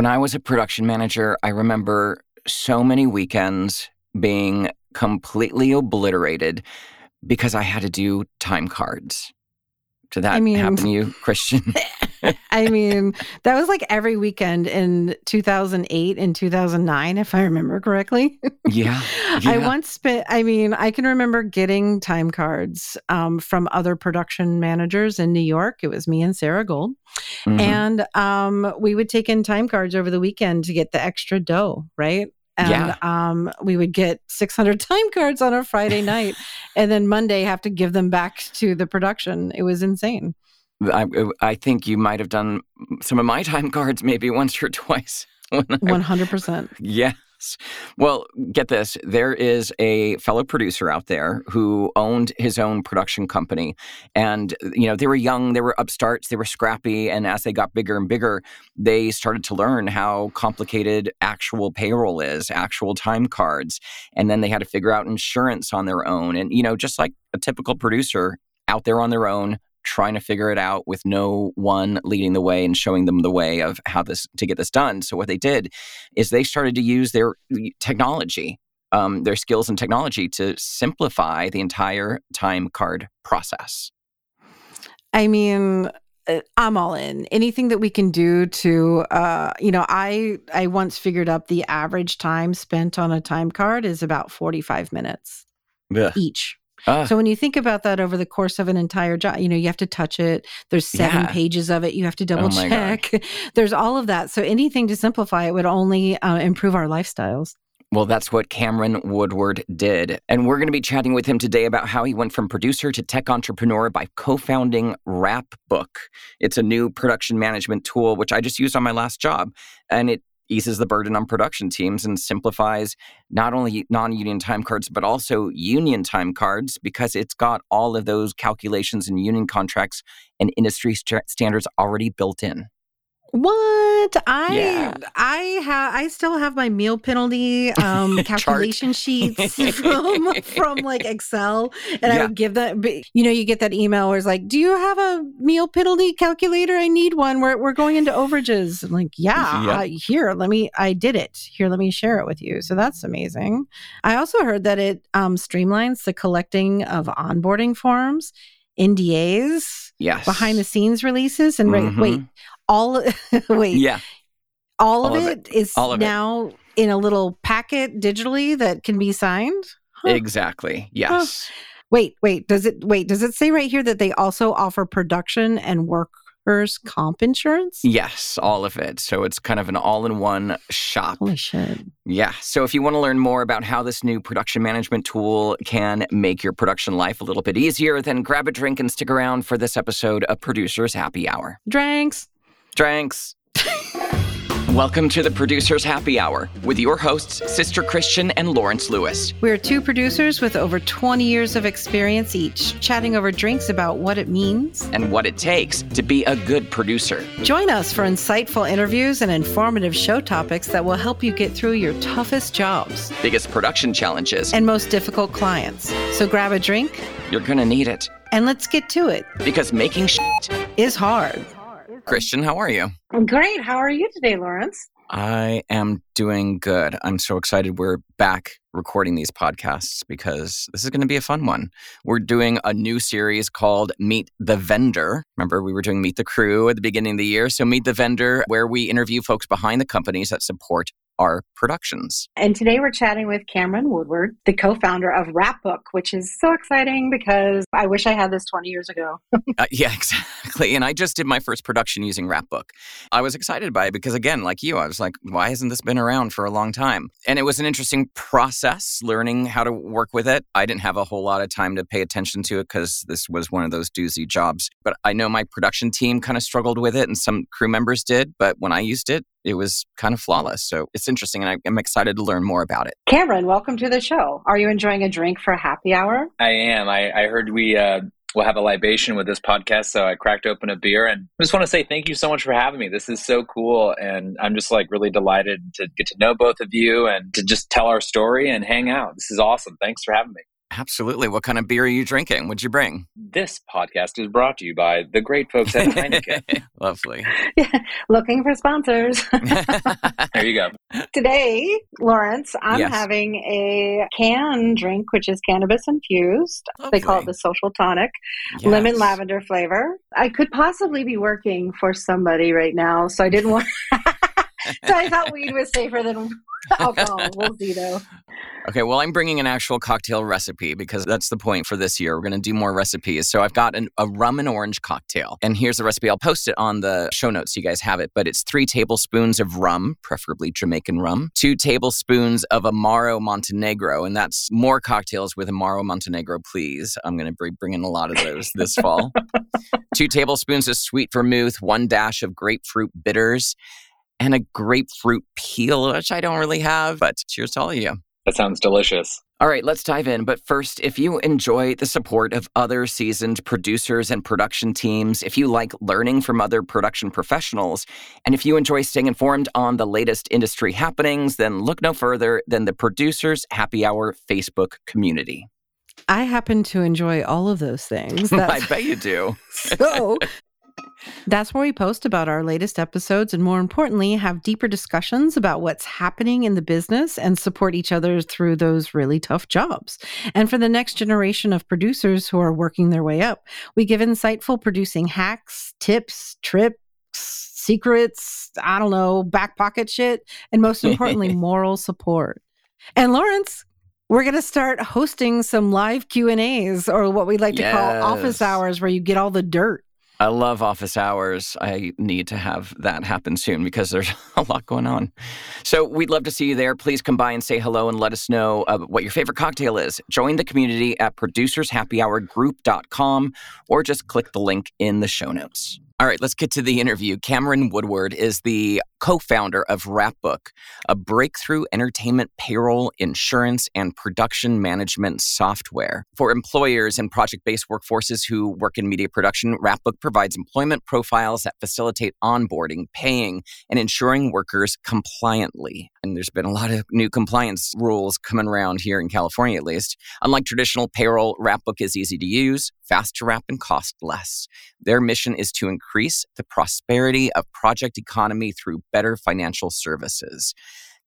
When I was a production manager, I remember so many weekends being completely obliterated because I had to do time cards. Did that I mean- happen to you, Christian? I mean, that was like every weekend in 2008 and 2009, if I remember correctly. yeah. I once spent, I mean, I can remember getting time cards um, from other production managers in New York. It was me and Sarah Gold. Mhm. And um, we would take in time cards over the weekend to get the extra dough, right? And Yeah. um, we would get 600 time cards on a Friday night and then Monday have to give them back to the production. It was insane. I, I think you might have done some of my time cards maybe once or twice. when 100%. Yes. Well, get this. There is a fellow producer out there who owned his own production company. And, you know, they were young, they were upstarts, they were scrappy. And as they got bigger and bigger, they started to learn how complicated actual payroll is, actual time cards. And then they had to figure out insurance on their own. And, you know, just like a typical producer out there on their own, trying to figure it out with no one leading the way and showing them the way of how this to get this done. So what they did is they started to use their technology, um, their skills and technology to simplify the entire time card process. I mean, uh, I'm all in. Anything that we can do to, uh, you know, I I once figured up the average time spent on a time card is about 45 minutes each. Ah, So when you think about that over the course of an entire job, you know, you have to touch it. There's seven Yeah. pages of it. You have to double Oh check. There's all of that. So anything to simplify it would only uh, improve our lifestyles. Well, that's what Cameron Woodward did. And we're going to be chatting with him today about how he went from producer to tech entrepreneur by co founding Wrapbook. It's a new production management tool, which I just used on my last job. And it eases the burden on production teams and simplifies not only non union time cards, but also union time cards because it's got all of those calculations and union contracts and industry st- standards already built in. What I Yeah. I have I still have my meal penalty um, calculation sheets from from like Excel, and I would give that. You know, you get that email where it's like, "Do you have a meal penalty calculator? I need one. We're we're going into overages." I'm like, yeah, uh, here, let me. I did it. Here, let me share it with you. So that's amazing. I also heard that it um, streamlines the collecting of onboarding forms, NDAs, Yes. behind the scenes releases, and right, wait. All wait Yeah. all of All of it is All of it. now in a little packet digitally that can be signed Huh. Exactly. Yes. wait wait does it wait does it say right here that they also offer production and workers comp insurance Yes, all of it. So it's kind of an all in one shop. holy shit Yeah. So if you want to learn more about how this new production management tool can make your production life a little bit easier, then grab a drink and stick around for this episode of Producers Happy Hour. drinks Drinks. Welcome to the Producers Happy Hour with your hosts, Sister Christian and Lawrence Lewis. we're two producers with over 20 years of experience each chatting over drinks about what it means And what it takes to be a good producer. join us for insightful interviews and informative show topics that will help you get through your toughest jobs Biggest production challenges. and most difficult clients so grab a drink You're going to need it and let's get to it because making shit. is hard. Christian, how are you? I'm Great. How are you today, Lawrence? I am doing good. I'm so excited we're back recording these podcasts because this is going to be a fun one. We're doing a new series called Meet the Vendor. Remember, we were doing Meet the Crew at the beginning of the year. So, Meet the Vendor, where we interview folks behind the companies that support our productions. And today we're chatting with Cameron Woodward, the co founder of Wrapbook, which is so exciting because I wish I had this 20 years ago. Uh, yeah, exactly. And I just did my first production using Wrapbook. I was excited by it because, again, like you, I was like, why hasn't this been around for a long time? And it was an interesting process learning how to work with it. I didn't have a whole lot of time to pay attention to it because this was one of those doozy jobs. But I know my production team kind of struggled with it and some crew members did. But when I used it, it was kind of flawless. So it's interesting and I, I'm excited to learn more about it. Cameron, welcome to the show. Are you enjoying a drink for a happy hour? I am. I, I heard we uh, will have a libation with this podcast, so I cracked open a beer and just want to say thank you so much for having me. This is so cool, and I'm just like really delighted to get to know both of you and to just tell our story and hang out. This is awesome. Thanks for having me. Absolutely. What kind of beer are you drinking? What'd you bring? This podcast is brought to you by the great folks at Heineken. Lovely. Yeah, looking for sponsors. there you go. Today, Lawrence, I'm Yes. having a can drink, which is cannabis infused. They call it the social tonic, lemon lavender flavor. I could possibly be working for somebody right now, so I didn't want. so I thought weed was safer than alcohol. We'll see though. Okay, well, I'm bringing an actual cocktail recipe because that's the point for this year. We're going to do more recipes. So I've got an, a rum and orange cocktail. And here's the recipe. I'll post it on the show notes so you guys have it. But it's three tablespoons of rum, preferably Jamaican rum, two tablespoons of Amaro Montenegro. And that's more cocktails with Amaro Montenegro, please. I'm going to be bringing a lot of those this fall. two tablespoons of sweet vermouth, one dash of grapefruit bitters, and a grapefruit peel, which I don't really have. But cheers to all of you. That sounds delicious. All right, let's dive in. But first, if you enjoy the support of other seasoned producers and production teams, if you like learning from other production professionals, and if you enjoy staying informed on the latest industry happenings, then look no further than the Producers Happy Hour Facebook community. I happen to enjoy all of those things. I bet you do. so that's where we post about our latest episodes and more importantly have deeper discussions about what's happening in the business and support each other through those really tough jobs. And for the next generation of producers who are working their way up we give insightful producing hacks tips trips secrets i don't know back pocket shit and most importantly moral support. And lawrence we're going to start hosting some live q&a's or what we like to call office hours where you get all the dirt I love office hours. I need to have that happen soon because there's a lot going on. So we'd love to see you there. Please come by and say hello and let us know uh, what your favorite cocktail is. Join the community at producershappyhourgroup.com or just click the link in the show notes. All right, let's get to the interview. Cameron Woodward is the co founder of Wrapbook, a breakthrough entertainment payroll, insurance, and production management software. For employers and project based workforces who work in media production, Wrapbook provides employment profiles that facilitate onboarding, paying, and ensuring workers compliantly. And there's been a lot of new compliance rules coming around here in California, at least. Unlike traditional payroll, Wrapbook is easy to use, fast to wrap, and cost less. Their mission is to increase the prosperity of project economy through better financial services.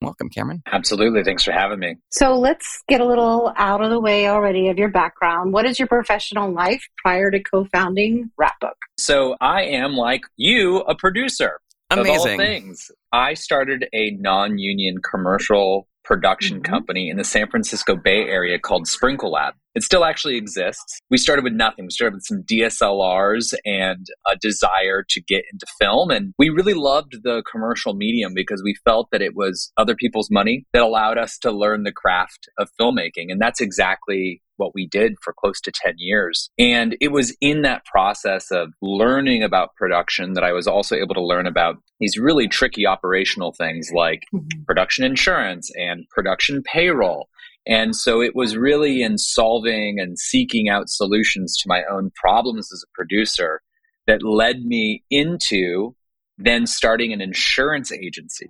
Welcome, Cameron. Absolutely. Thanks for having me. So let's get a little out of the way already of your background. What is your professional life prior to co-founding Wrapbook? So I am like you, a producer. Of all Amazing. things, I started a non-union commercial production Mhm. company in the San Francisco Bay Area called Sprinkle Lab. It still actually exists. We started with nothing. We started with some DSLRs and a desire to get into film. And we really loved the commercial medium because we felt that it was other people's money that allowed us to learn the craft of filmmaking. And that's exactly what we did for close to 10 years. And it was in that process of learning about production that I was also able to learn about these really tricky operational things like mm-hmm. production insurance and production payroll. And so it was really in solving and seeking out solutions to my own problems as a producer that led me into then starting an insurance agency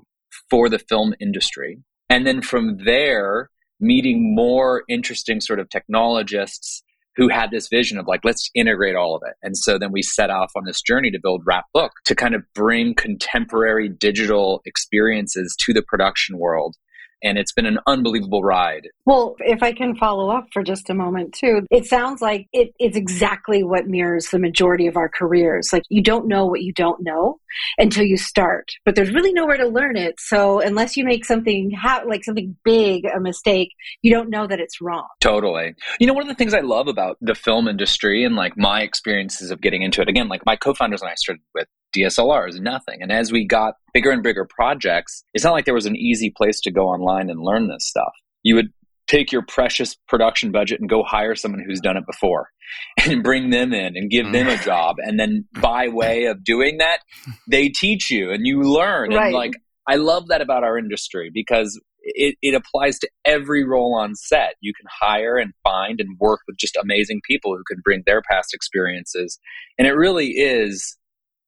for the film industry. And then from there, meeting more interesting sort of technologists who had this vision of like, let's integrate all of it. And so then we set off on this journey to build Wrapbook to kind of bring contemporary digital experiences to the production world. And it's been an unbelievable ride. Well, if I can follow up for just a moment too, it sounds like it, it's exactly what mirrors the majority of our careers. Like you don't know what you don't know until you start, but there's really nowhere to learn it. So unless you make something ha- like something big a mistake, you don't know that it's wrong. Totally. You know, one of the things I love about the film industry and like my experiences of getting into it, again, like my co founders and I started with DSLRs, nothing. And as we got bigger and bigger projects, it's not like there was an easy place to go online and learn this stuff. You would take your precious production budget and go hire someone who's done it before and bring them in and give them a mm. job. And then by way of doing that, they teach you and you learn. Right. And like, I love that about our industry because it, it applies to every role on set. You can hire and find and work with just amazing people who can bring their past experiences. And it really is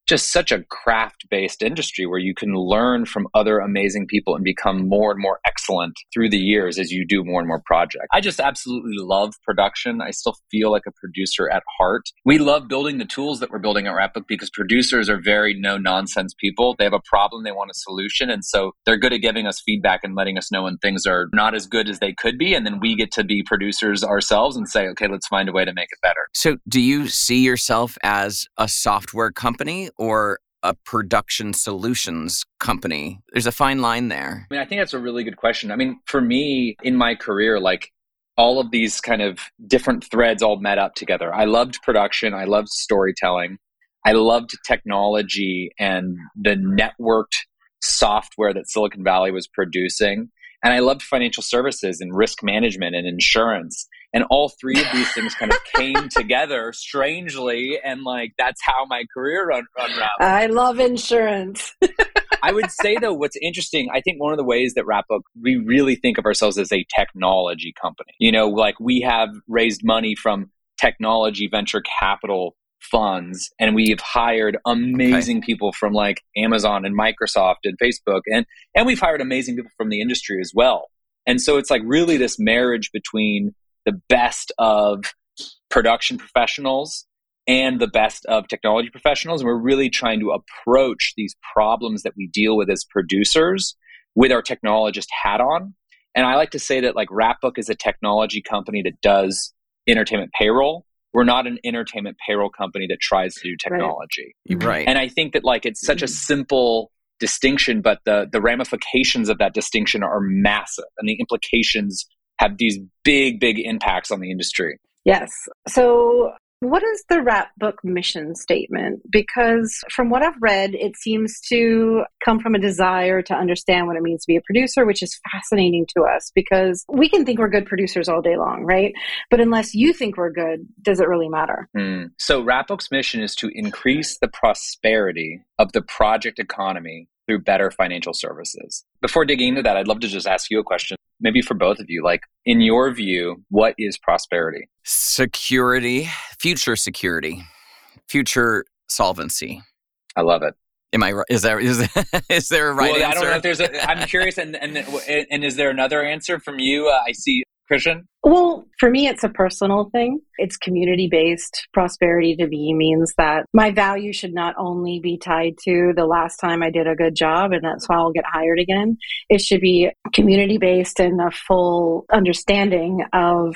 just such a craft based industry where you can learn from other amazing people and become more and more excellent through the years as you do more and more projects. I just absolutely love production. I still feel like a producer at heart. We love building the tools that we're building at Wrapbook because producers are very no nonsense people. They have a problem, they want a solution. And so they're good at giving us feedback and letting us know when things are not as good as they could be. And then we get to be producers ourselves and say, okay, let's find a way to make it better. So, do you see yourself as a software company or a production solutions company? There's a fine line there. I mean, I think that's a really good question. I mean, for me in my career, like all of these kind of different threads all met up together. I loved production, I loved storytelling, I loved technology and the networked software that Silicon Valley was producing. And I loved financial services and risk management and insurance. And all three of these things kind of came together strangely. And like, that's how my career run, unraveled. I love insurance. I would say though, what's interesting, I think one of the ways that Wrapbook, we really think of ourselves as a technology company. You know, like we have raised money from technology venture capital funds and we've hired amazing okay. people from like Amazon and Microsoft and Facebook and and we've hired amazing people from the industry as well. And so it's like really this marriage between the best of production professionals and the best of technology professionals and we're really trying to approach these problems that we deal with as producers with our technologist hat on. And I like to say that like Wrapbook is a technology company that does entertainment payroll we're not an entertainment payroll company that tries to do technology. Right. And I think that like it's such a mm-hmm. simple distinction, but the the ramifications of that distinction are massive and the implications have these big, big impacts on the industry. Yes. So what is the Wrapbook mission statement? Because from what I've read, it seems to come from a desire to understand what it means to be a producer, which is fascinating to us because we can think we're good producers all day long, right? But unless you think we're good, does it really matter? Mm. So, Wrapbook's mission is to increase the prosperity of the project economy through better financial services. Before digging into that, I'd love to just ask you a question, maybe for both of you. Like, in your view, what is prosperity? Security, future security, future solvency. I love it. Am I? Is there is, is there a right well, answer? I don't know if there's a. I'm curious, and and and is there another answer from you? Uh, I see Christian? Well, for me, it's a personal thing. It's community based. Prosperity to me means that my value should not only be tied to the last time I did a good job and that's why I'll get hired again. It should be community based and a full understanding of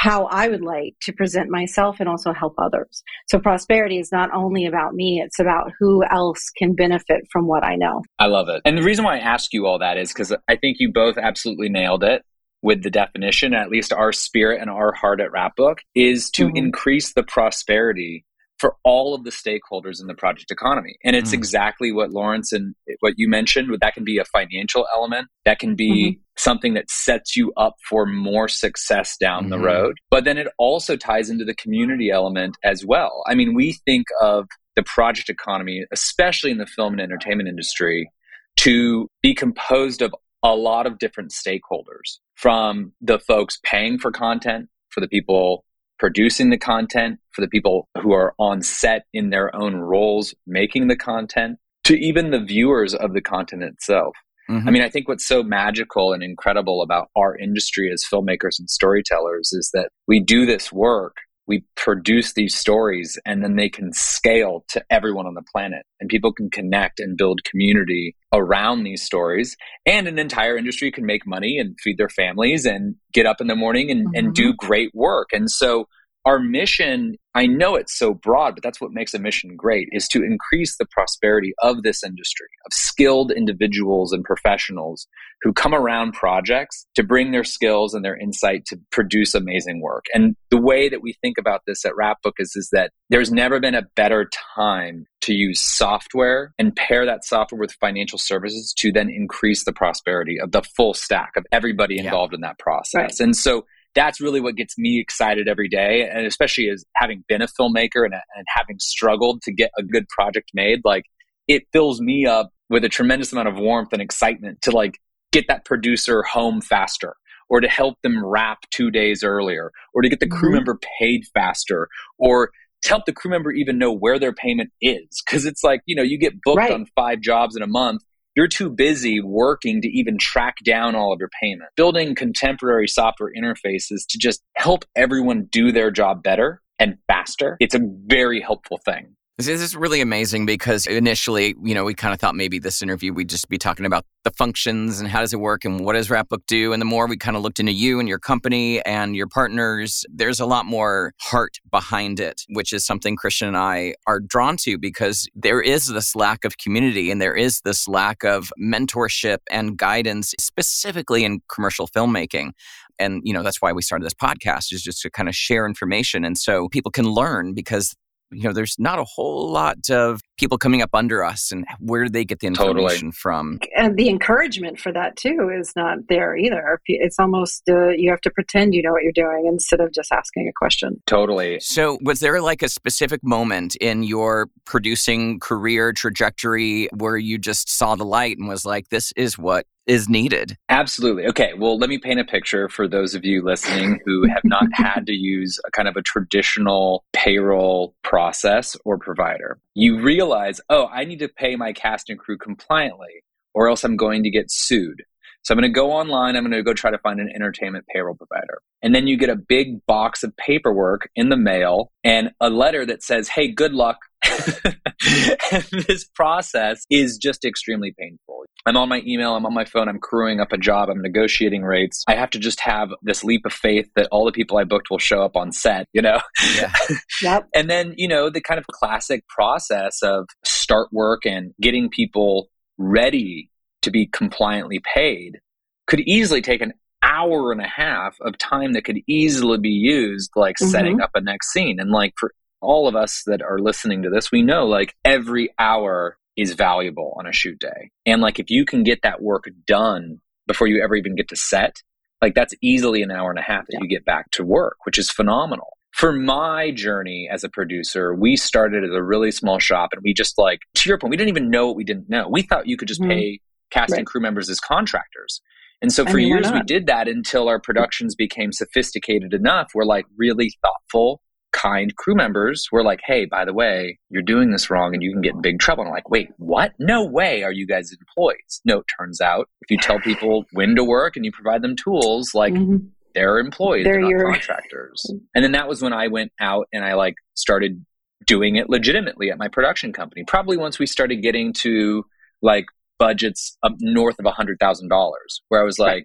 how I would like to present myself and also help others. So prosperity is not only about me, it's about who else can benefit from what I know. I love it. And the reason why I ask you all that is because I think you both absolutely nailed it with the definition, at least our spirit and our heart at Wrapbook, is to mm-hmm. increase the prosperity for all of the stakeholders in the project economy. And it's mm-hmm. exactly what Lawrence and what you mentioned. That can be a financial element, that can be mm-hmm. something that sets you up for more success down the mm-hmm. road. But then it also ties into the community element as well. I mean, we think of the project economy, especially in the film and entertainment industry, to be composed of a lot of different stakeholders from the folks paying for content, for the people producing the content, for the people who are on set in their own roles making the content, to even the viewers of the content itself. Mm-hmm. I mean, I think what's so magical and incredible about our industry as filmmakers and storytellers is that we do this work we produce these stories and then they can scale to everyone on the planet and people can connect and build community around these stories and an entire industry can make money and feed their families and get up in the morning and, mm-hmm. and do great work and so our mission i know it's so broad but that's what makes a mission great is to increase the prosperity of this industry of skilled individuals and professionals who come around projects to bring their skills and their insight to produce amazing work and the way that we think about this at Wrapbook is, is that there's never been a better time to use software and pair that software with financial services to then increase the prosperity of the full stack of everybody involved yeah. in that process right. and so that's really what gets me excited every day. And especially as having been a filmmaker and, and having struggled to get a good project made, like it fills me up with a tremendous amount of warmth and excitement to like get that producer home faster or to help them wrap two days earlier or to get the crew mm-hmm. member paid faster or to help the crew member even know where their payment is. Cause it's like, you know, you get booked Right. on five jobs in a month. You're too busy working to even track down all of your payments. Building contemporary software interfaces to just help everyone do their job better and faster. It's a very helpful thing. This is really amazing because initially, you know, we kind of thought maybe this interview we'd just be talking about the functions and how does it work and what does Wrapbook do. And the more we kind of looked into you and your company and your partners, there's a lot more heart behind it, which is something Christian and I are drawn to because there is this lack of community and there is this lack of mentorship and guidance, specifically in commercial filmmaking and you know that's why we started this podcast is just to kind of share information and so people can learn because you know there's not a whole lot of people coming up under us and where do they get the Totally. information from and the encouragement for that too is not there either. It's almost uh, you have to pretend you know what you're doing instead of just asking a question. Totally. so was there like a specific moment in your producing career trajectory where you just saw the light and was like this is what is needed Absolutely. Okay. Well, let me paint a picture for those of you listening who have not had to use a kind of a traditional payroll process or provider. You realize, oh, I need to pay my cast and crew compliantly, or else I'm going to get sued. So I'm going to go online. I'm going to go try to find an entertainment payroll provider. And then you get a big box of paperwork in the mail and a letter that says, hey, good luck. and this process is just extremely painful. I'm on my email, I'm on my phone, I'm crewing up a job, I'm negotiating rates. I have to just have this leap of faith that all the people I booked will show up on set, you know? yeah Yep. And then, you know, the kind of classic process of start work and getting people ready to be compliantly paid could easily take an hour and a half of time that could easily be used like mm-hmm. setting up a next scene. And like for all of us that are listening to this, we know like every hour is valuable on a shoot day. And like if you can get that work done before you ever even get to set, like that's easily an hour and a half that you get back to work, which is phenomenal. For my journey as a producer, we started as a really small shop and we just like, to your point, we didn't even know what we didn't know. We thought you could just Mhm. pay cast Right. and crew members as contractors. And so I for mean, years we did that until our productions became sophisticated enough. We're like really thoughtful, kind crew members were like, hey, by the way, you're doing this wrong and you can get in big trouble. And I'm like, wait, what? No way are you guys employees. No, it turns out if you tell people when to work and you provide them tools, like Mhm. they're employees, They're they're, not your- contractors. And then that was when I went out and I like started doing it legitimately at my production company. Probably once we started getting to like budgets up north of a hundred thousand dollars, where I was like,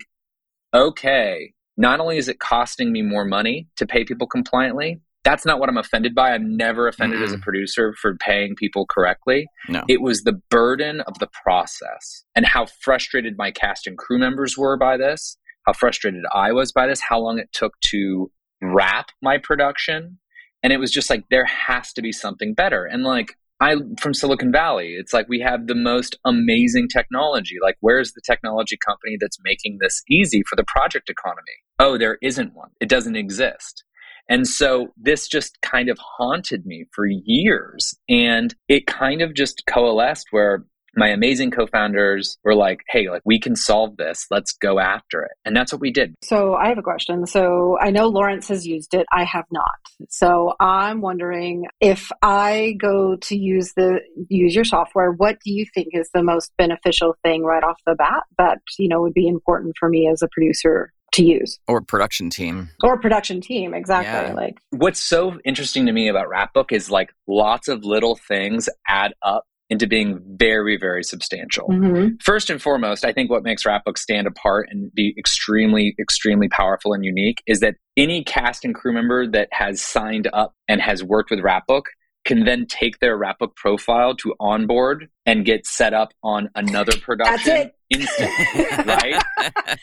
okay, not only is it costing me more money to pay people compliantly, that's not what I'm offended by. I'm never offended as a producer for paying people correctly. No. It was the burden of the process and how frustrated my cast and crew members were by this, how frustrated I was by this, how long it took to wrap my production. And it was just like, there has to be something better. And like, I from Silicon Valley, it's like we have the most amazing technology. Like, where's the technology company that's making this easy for the project economy? Oh, there isn't one. It doesn't exist. And so this just kind of haunted me for years. And it kind of just coalesced where my amazing co-founders were like, "Hey, like we can solve this. Let's go after it." And that's what we did. So I have a question. So I know Lawrence has used it. I have not. So I'm wondering if I go to use the use your software, what do you think is the most beneficial thing right off the bat that you know would be important for me as a producer to use or production team or production team? Exactly. Yeah. Like What's so interesting to me about Wrapbook is like lots of little things add up into being very, very substantial. mhm. First and foremost, I think what makes Wrapbook stand apart and be extremely, extremely powerful and unique is that any cast and crew member that has signed up and has worked with Wrapbook can then take their Wrapbook profile to onboard and get set up on another production it. instantly, right?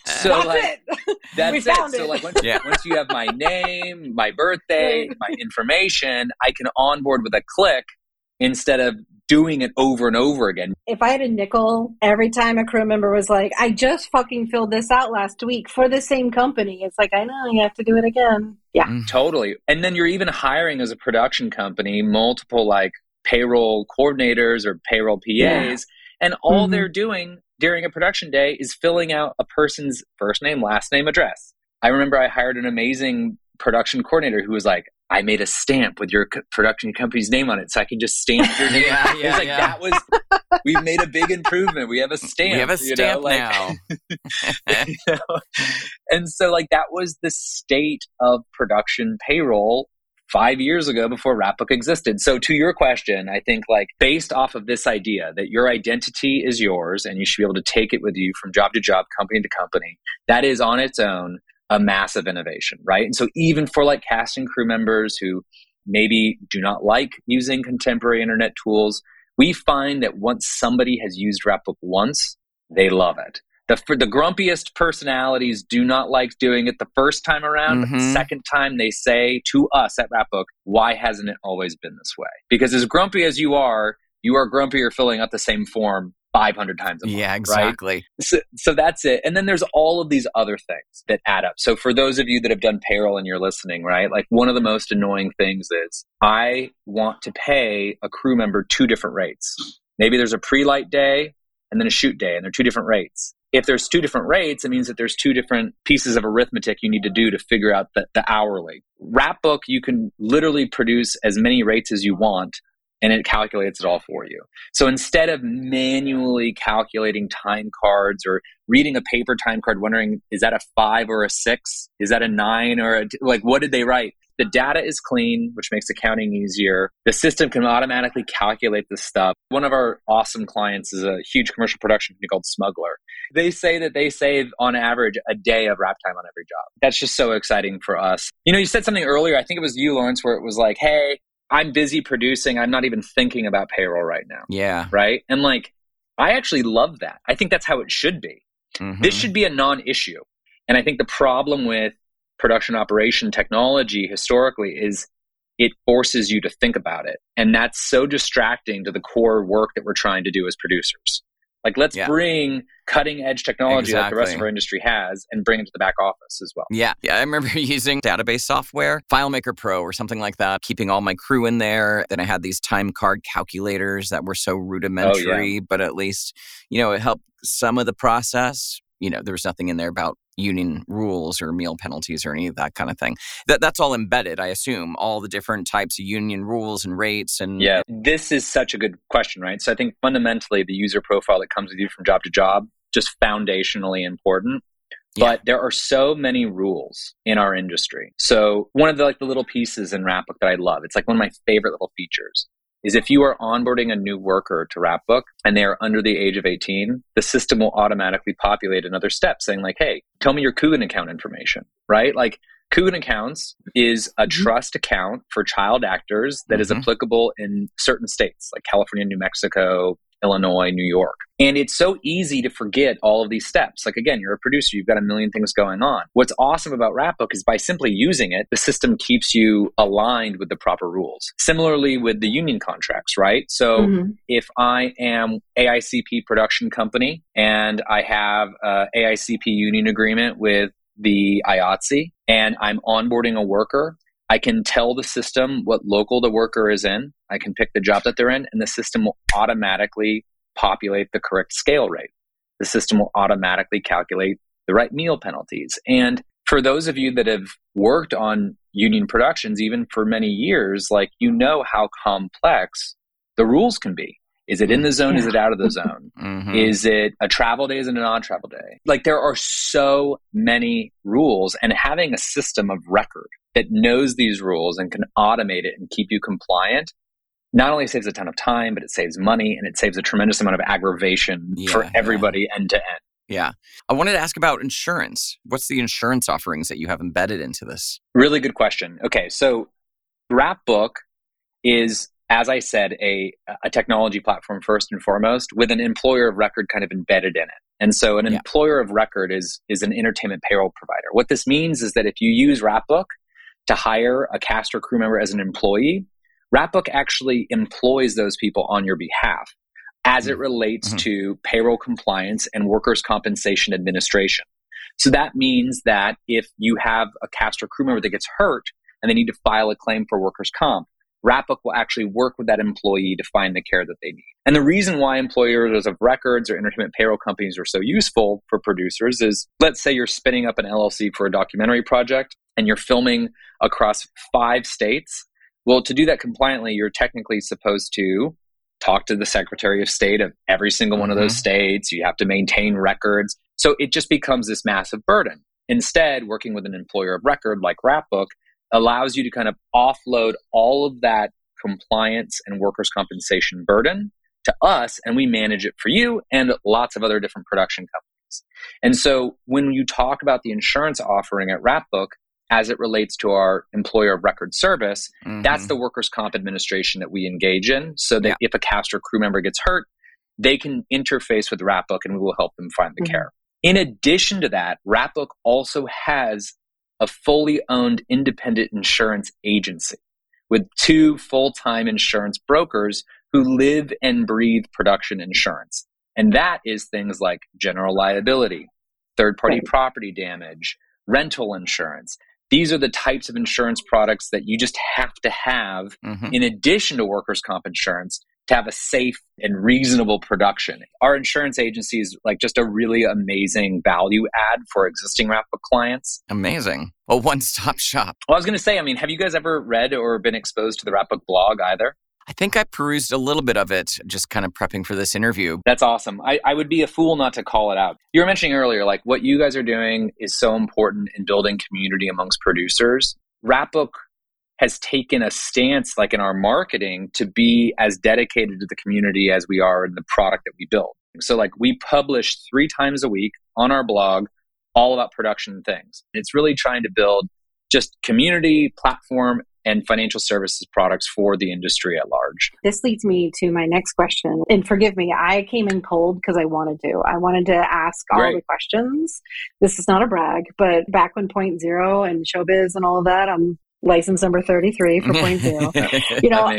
So That's like it. that's We it. So it. like once, Yeah. once you have my name, my birthday, my information, I can onboard with a click instead of doing it over and over again. if I had a nickel every time a crew member was like, I just fucking filled this out last week for the same company, it's like, I know you have to do it again. Yeah. Mm. Totally. And then you're even hiring as a production company multiple like payroll coordinators or payroll PAs. Yeah. And all Mhm. they're doing during a production day is filling out a person's first name, last name, address. I remember I hired an amazing production coordinator who was like, I made a stamp with your production company's name on it, so I can just stamp your name. yeah, yeah, like, yeah. That was we've made a big improvement. We have a stamp. We have a stamp know, like, now. you know? And so, like that was the state of production payroll five years ago before Wrapbook existed. So to your question, I think like based off of this idea that your identity is yours and you should be able to take it with you from job to job, company to company, that is on its own a massive innovation, right? And so even for like casting crew members who maybe do not like using contemporary internet tools, we find that once somebody has used Wrapbook once, they love it. The, for the grumpiest personalities do not like doing it the first time around. Mm-hmm. the second time, they say to us at Wrapbook, why hasn't it always been this way? Because as grumpy as you are, you are grumpier filling out the same form 500 times a month. Yeah, exactly. Right? So, so that's it. And then there's all of these other things that add up. So for those of you that have done payroll and you're listening, right? Like one of the most annoying things is I want to pay a crew member two different rates. Maybe there's a pre-light day and then a shoot day and they're two different rates. If there's two different rates, it means that there's two different pieces of arithmetic you need to do to figure out the, the hourly. Wrapbook, you can literally produce as many rates as you want and it calculates it all for you. So instead of manually calculating time cards or reading a paper time card, wondering, is that a five or a six? Is that a nine or a, like, what did they write? The data is clean, which makes accounting easier. The system can automatically calculate this stuff. One of our awesome clients is a huge commercial production company called Smuggler. They say that they save on average a day of wrap time on every job. That's just so exciting for us. You know, you said something earlier, I think it was you, Lawrence, where it was like, hey, I'm busy producing. I'm not even thinking about payroll right now. Yeah. Right. And like, I actually love that. I think that's how it should be. Mm-hmm. This should be a non issue. And I think the problem with production operation technology historically is it forces you to think about it. And that's so distracting to the core work that we're trying to do as producers. Like, let's yeah. bring cutting edge technology exactly. like the rest of our industry has and bring it to the back office as well. Yeah. Yeah. I remember using database software, FileMaker Pro or something like that, keeping all my crew in there. Then I had these time card calculators that were so rudimentary, oh, yeah. but at least, you know, it helped some of the process. You know, there was nothing in there about union rules or meal penalties or any of that kind of thing. That that's all embedded, I assume, all the different types of union rules and rates and Yeah, this is such a good question, right? So I think fundamentally the user profile that comes with you from job to job just foundationally important. Yeah. But there are so many rules in our industry. So one of the like the little pieces in Wrapbook that I love, it's like one of my favorite little features is if you are onboarding a new worker to Wrapbook and they are under the age of 18, the system will automatically populate another step saying like, hey, tell me your Coogan account information, right? Like Coogan accounts is a mm-hmm. trust account for child actors that mm-hmm. is applicable in certain states like California, New Mexico, Illinois, New York. And it's so easy to forget all of these steps. Like, again, you're a producer, you've got a million things going on. What's awesome about Wrapbook is by simply using it, the system keeps you aligned with the proper rules. Similarly with the union contracts, right? So mm-hmm. if I am AICP production company and I have a AICP union agreement with the IATSE and I'm onboarding a worker, I can tell the system what local the worker is in. I can pick the job that they're in, and the system will automatically populate the correct scale rate. The system will automatically calculate the right meal penalties. And for those of you that have worked on union productions, even for many years, like you know how complex the rules can be. Is it in the zone? Yeah. Is it out of the zone? mm-hmm. Is it a travel day? Is it a non travel day? Like there are so many rules, and having a system of record that knows these rules and can automate it and keep you compliant not only saves a ton of time, but it saves money and it saves a tremendous amount of aggravation yeah, for everybody end to end. Yeah. I wanted to ask about insurance. What's the insurance offerings that you have embedded into this? Really good question. Okay. So, Wrapbook is, as I said, a, a technology platform first and foremost with an employer of record kind of embedded in it. And so, an yeah. employer of record is, is an entertainment payroll provider. What this means is that if you use Wrapbook to hire a cast or crew member as an employee, Wrapbook actually employs those people on your behalf as it mm-hmm. relates mm-hmm. to payroll compliance and workers' compensation administration. So that means that if you have a cast or crew member that gets hurt and they need to file a claim for workers' comp, Wrapbook will actually work with that employee to find the care that they need. And the reason why employers of records or entertainment payroll companies are so useful for producers is let's say you're spinning up an LLC for a documentary project and you're filming across five states, well, to do that compliantly, you're technically supposed to talk to the Secretary of State of every single one of those Mhm. states. You have to maintain records. So it just becomes this massive burden. Instead, working with an employer of record like Wrapbook allows you to kind of offload all of that compliance and workers' compensation burden to us, and we manage it for you and lots of other different production companies. And so when you talk about the insurance offering at Wrapbook as it relates to our employer of record service, that's Mhm. the workers' comp administration that we engage in so that Yeah. if a cast or crew member gets hurt, they can interface with Wrapbook and we will help them find the Mhm. care. In addition to that, Wrapbook also has a fully owned independent insurance agency with two full time insurance brokers who live and breathe production insurance. And that is things like general liability, third party Right. property damage, rental insurance. These are the types of insurance products that you just have to have Mhm. in addition to workers' comp insurance to have a safe and reasonable production. Our insurance agency is like just a really amazing value add for existing Wrapbook clients. Amazing. A one stop shop. Well, I was going to say, I mean, have you guys ever read or been exposed to the Wrapbook blog either? I think I perused a little bit of it just kind of prepping for this interview. That's awesome. I, I would be a fool not to call it out. You were mentioning earlier, like what you guys are doing is so important in building community amongst producers. Wrapbook has taken a stance, like in our marketing, to be as dedicated to the community as we are in the product that we build. So, like, we publish three times a week on our blog all about production things. It's really trying to build just community, platform, and financial services products for the industry at large. This leads me to my next question. And forgive me, I came in cold because I wanted to. I wanted to ask all the questions. This is not a brag, but back when Point Zero and Showbiz and all of that, I'm license number 33 for Point Zero. you know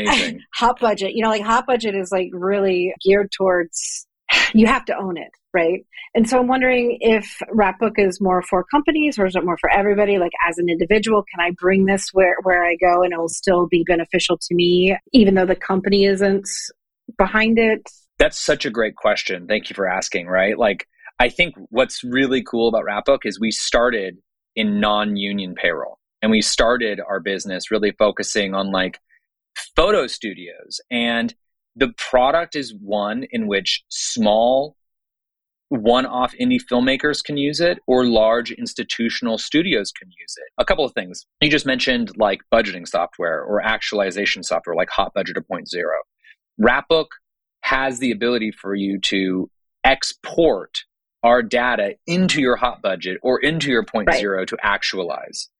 hot budget you know like hot budget is like really geared towards you have to own it right and so i'm wondering if wrapbook is more for companies or is it more for everybody like as an individual can i bring this where where i go and it'll still be beneficial to me even though the company isn't behind it That's such a great question. Thank you for asking, right? Like, I think what's really cool about Wrapbook is we started in non union payroll and we started our business really focusing on like photo studios. And the product is one in which small, one off indie filmmakers can use it or large institutional studios can use it. A couple of things. You just mentioned like budgeting software or actualization software like Hot Budget or Point oh. Zero. Wrapbook has the ability for you to export our data into your hot budget or into your point Right. zero to actualize.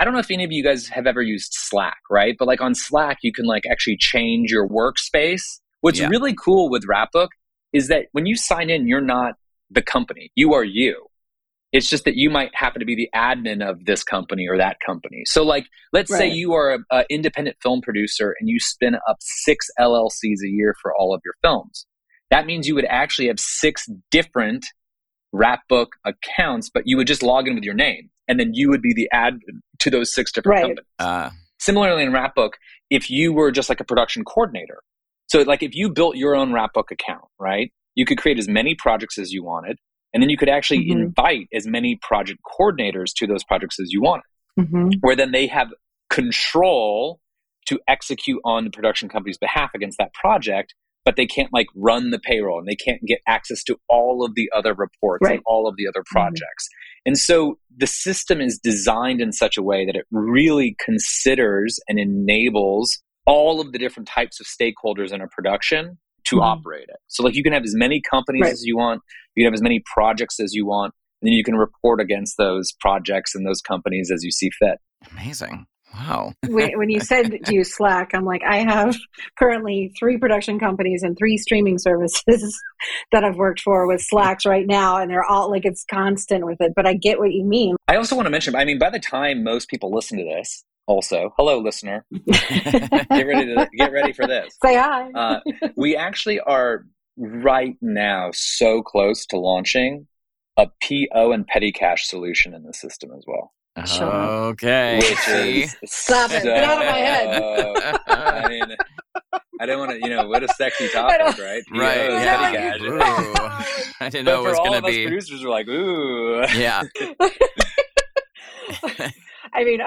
I don't know if any of you guys have ever used Slack, right? But like on Slack, you can like actually change your workspace. What's Yeah. really cool with Wrapbook is that when you sign in, you're not the company. You are you. It's just that you might happen to be the admin of this company or that company. So, like, let's say you are an independent film producer and you spin up six LLCs a year for all of your films. That means you would actually have six different Wrapbook accounts, but you would just log in with your name, and then you would be the admin to those six different Right. companies. Uh, Similarly, in Wrapbook, if you were just like a production coordinator, so like if you built your own Wrapbook account, right, you could create as many projects as you wanted, and then you could actually Mhm. invite as many project coordinators to those projects as you wanted, mm-hmm. where then they have control to execute on the production company's behalf against that project. But they can't like run the payroll and they can't get access to all of the other reports Right. and all of the other projects. And so the system is designed in such a way that it really considers and enables all of the different types of stakeholders in a production to Mhm. operate it. So like you can have as many companies Right. as you want, you can have as many projects as you want, and then you can report against those projects and those companies as you see fit. amazing. Wow. when, when you said to use Slack, I'm like, I have currently three production companies and three streaming services that I've worked for with Slacks right now, and they're all like it's constant with it. But I get what you mean. I also want to mention, I mean, by the time most people listen to this, also, hello listener, get ready to get ready for this. Say hi. Uh, we actually are right now so close to launching a PO and petty cash solution in the system as well. Sure. Okay. Which is Stop it. Get out of my head. I mean, I don't want to, you know, what a sexy topic, right? PO Right. and Yeah. petty I didn't But know it was going of to us be. producers, were like, ooh. Yeah. I mean,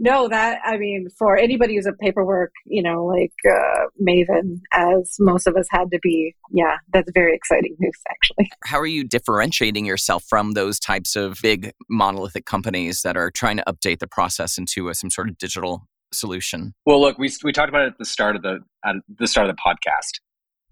no, that I mean, for anybody who's a paperwork, you know, like uh, maven, as most of us had to be, yeah, that's very exciting news, actually. How are you differentiating yourself from those types of big monolithic companies that are trying to update the process into a, some sort of digital solution? Well, look, we we talked about it at the start of the at the start of the podcast.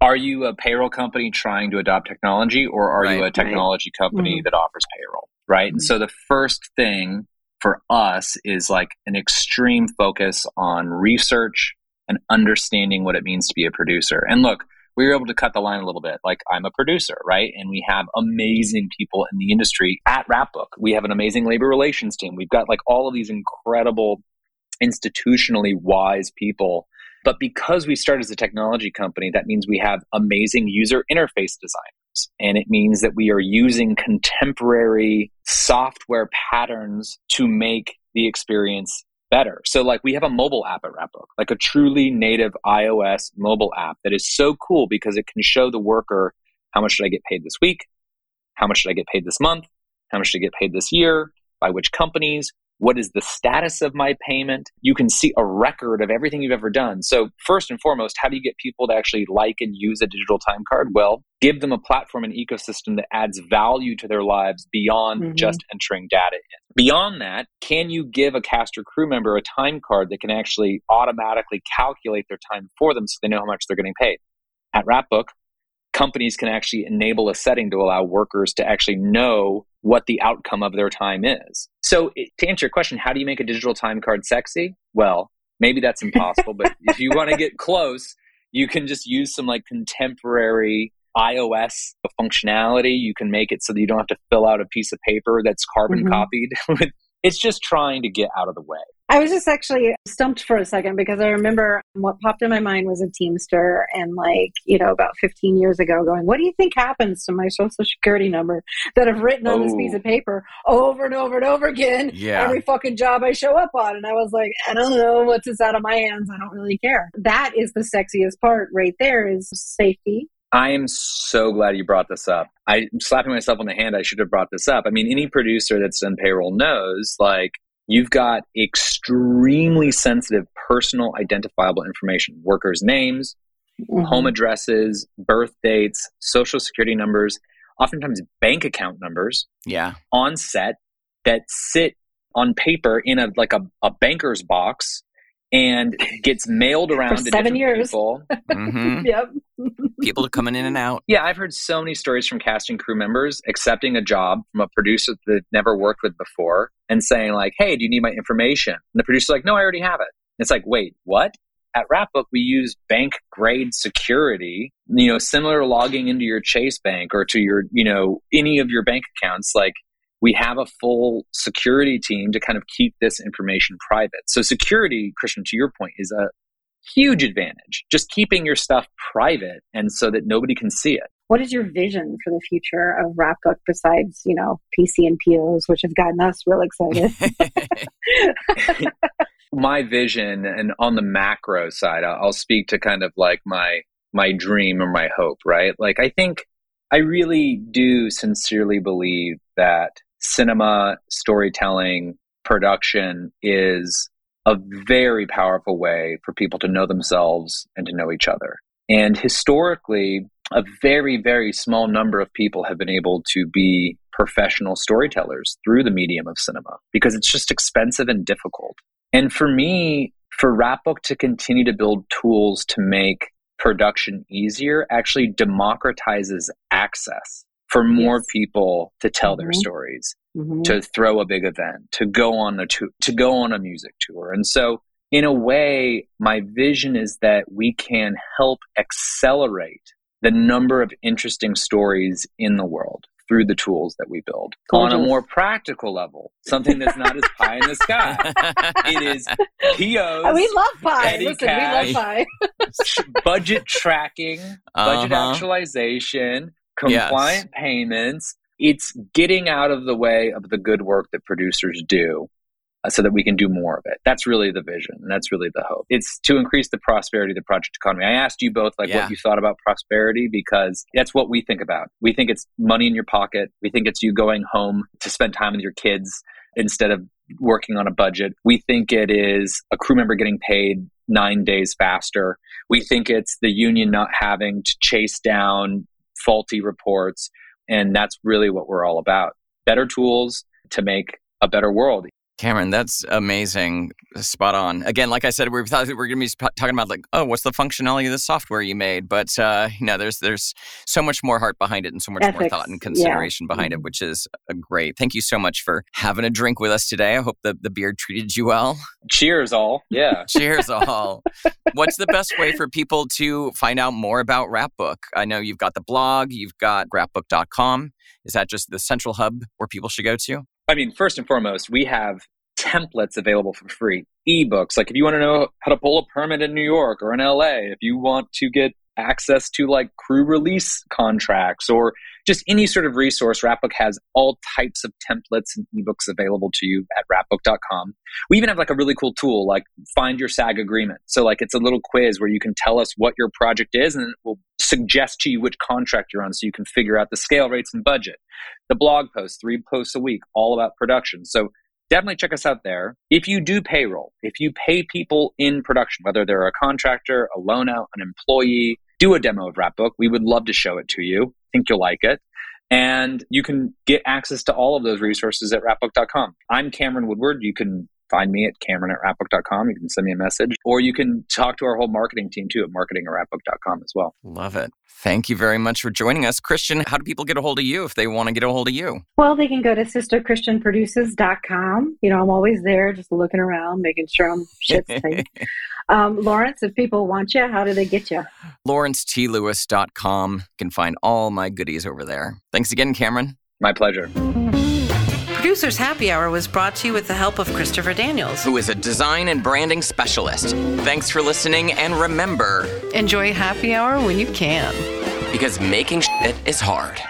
Are you a payroll company trying to adopt technology, or are right, you a technology right. company mm-hmm. that offers payroll? Right. Mm-hmm. And so the first thing for us is like an extreme focus on research and understanding what it means to be a producer. And look, we were able to cut the line a little bit. Like I'm a producer, right? And we have amazing people in the industry at Wrapbook. We have an amazing labor relations team. We've got like all of these incredible institutionally wise people. But because we started as a technology company, that means we have amazing user interface And it means that we are using contemporary software patterns to make the experience better. So, like, we have a mobile app at Wrapbook, like a truly native iOS mobile app that is so cool because it can show the worker how much should I get paid this week? How much should I get paid this month? How much should I get paid this year? By which companies? What is the status of my payment? You can see a record of everything you've ever done. So, first and foremost, how do you get people to actually like and use a digital time card? Well, give them a platform and ecosystem that adds value to their lives beyond mm-hmm. just entering data in. Beyond that, can you give a cast or crew member a time card that can actually automatically calculate their time for them so they know how much they're getting paid? At Wrapbook, companies can actually enable a setting to allow workers to actually know what the outcome of their time is. So, to answer your question, how do you make a digital time card sexy? Well, maybe that's impossible, but if you want to get close, you can just use some like contemporary iOS functionality. You can make it so that you don't have to fill out a piece of paper that's carbon mm-hmm. copied. it's just trying to get out of the way. I was just actually stumped for a second because I remember what popped in my mind was a Teamster and like, you know, about 15 years ago going, what do you think happens to my social security number that I've written on oh. this piece of oh. paper over and over and over again yeah. every fucking job I show up on? And I was like, I don't know what's this out of my hands. I don't really care. That is the sexiest part right there is safety. I am so glad you brought this up. I'm slapping myself on the hand. I should have brought this up. I mean, any producer that's done payroll knows like you've got extremely sensitive personal identifiable information workers' names, mm-hmm. home addresses, birth dates, social security numbers, oftentimes bank account numbers. Yeah. On set that sit on paper in a like a, a banker's box and gets mailed around For seven years. people. mm-hmm. yep. people are coming in and out. Yeah, I've heard so many stories from casting crew members accepting a job from a producer that they've never worked with before and saying like, "Hey, do you need my information?" And the producer's like, "No, I already have it." And it's like, "Wait, what?" At Wrapbook, we use bank grade security, you know, similar to logging into your Chase Bank or to your, you know, any of your bank accounts. Like we have a full security team to kind of keep this information private. So security, Christian, to your point, is a huge advantage. Just keeping your stuff private and so that nobody can see it. What is your vision for the future of Wrapbook besides, you know, PC and POs, which have gotten us real excited? my vision and on the macro side, I'll speak to kind of like my my dream or my hope, right? Like I think I really do sincerely believe that cinema, storytelling, production is a very powerful way for people to know themselves and to know each other. And historically, a very, very small number of people have been able to be professional storytellers through the medium of cinema because it's just expensive and difficult. And for me, for Wrapbook to continue to build tools to make production easier actually democratizes access for more yes. people to tell mm-hmm. their stories, mm-hmm. to throw a big event, to go on a to, to go on a music tour. And so in a way, my vision is that we can help accelerate the number of interesting stories in the world through the tools that we build. Gorgeous. On a more practical level, something that's not as pie in the sky. it is POs. Oh, we love pie. Listen, cash, we love pie. budget tracking, budget uh-huh. actualization, compliant yes. payments. It's getting out of the way of the good work that producers do uh, so that we can do more of it. That's really the vision. And that's really the hope. It's to increase the prosperity of the project economy. I asked you both like yeah. what you thought about prosperity because that's what we think about. We think it's money in your pocket. We think it's you going home to spend time with your kids instead of working on a budget. We think it is a crew member getting paid nine days faster. We think it's the union not having to chase down faulty reports. And that's really what we're all about better tools to make a better world. Cameron, that's amazing. Spot on. Again, like I said, we thought we were going to be talking about like, oh, what's the functionality of the software you made? But uh, you know, there's there's so much more heart behind it and so much Ethics. more thought and consideration yeah. behind it, mm-hmm. which is uh, great. Thank you so much for having a drink with us today. I hope the the beard treated you well. Cheers, all. Yeah. Cheers, all. what's the best way for people to find out more about Wrapbook? I know you've got the blog, you've got wrapbook.com. Is that just the central hub where people should go to? I mean, first and foremost, we have templates available for free, ebooks. Like if you want to know how to pull a permit in New York or in LA, if you want to get access to like crew release contracts or just any sort of resource, Wrapbook has all types of templates and ebooks available to you at wrapbook.com. We even have like a really cool tool like find your SAG agreement. So like it's a little quiz where you can tell us what your project is and it will suggest to you which contract you're on so you can figure out the scale rates and budget. The blog post, three posts a week, all about production. So definitely check us out there. If you do payroll, if you pay people in production, whether they're a contractor, a loan out, an employee, do a demo of Wrapbook. We would love to show it to you. Think you'll like it. And you can get access to all of those resources at wrapbook.com. I'm Cameron Woodward. You can find me at cameron at wrapbook.com. You can send me a message or you can talk to our whole marketing team too at marketing at wrapbook.com as well. Love it. Thank you very much for joining us. Christian, how do people get a hold of you if they want to get a hold of you? Well, they can go to sisterchristianproduces.com. You know, I'm always there just looking around, making sure I'm shit um, Lawrence, if people want you, how do they get you? LawrenceTLewis.com. You can find all my goodies over there. Thanks again, Cameron. My pleasure. Producers Happy Hour was brought to you with the help of Christopher Daniels, who is a design and branding specialist. Thanks for listening, and remember enjoy happy hour when you can. Because making shit is hard.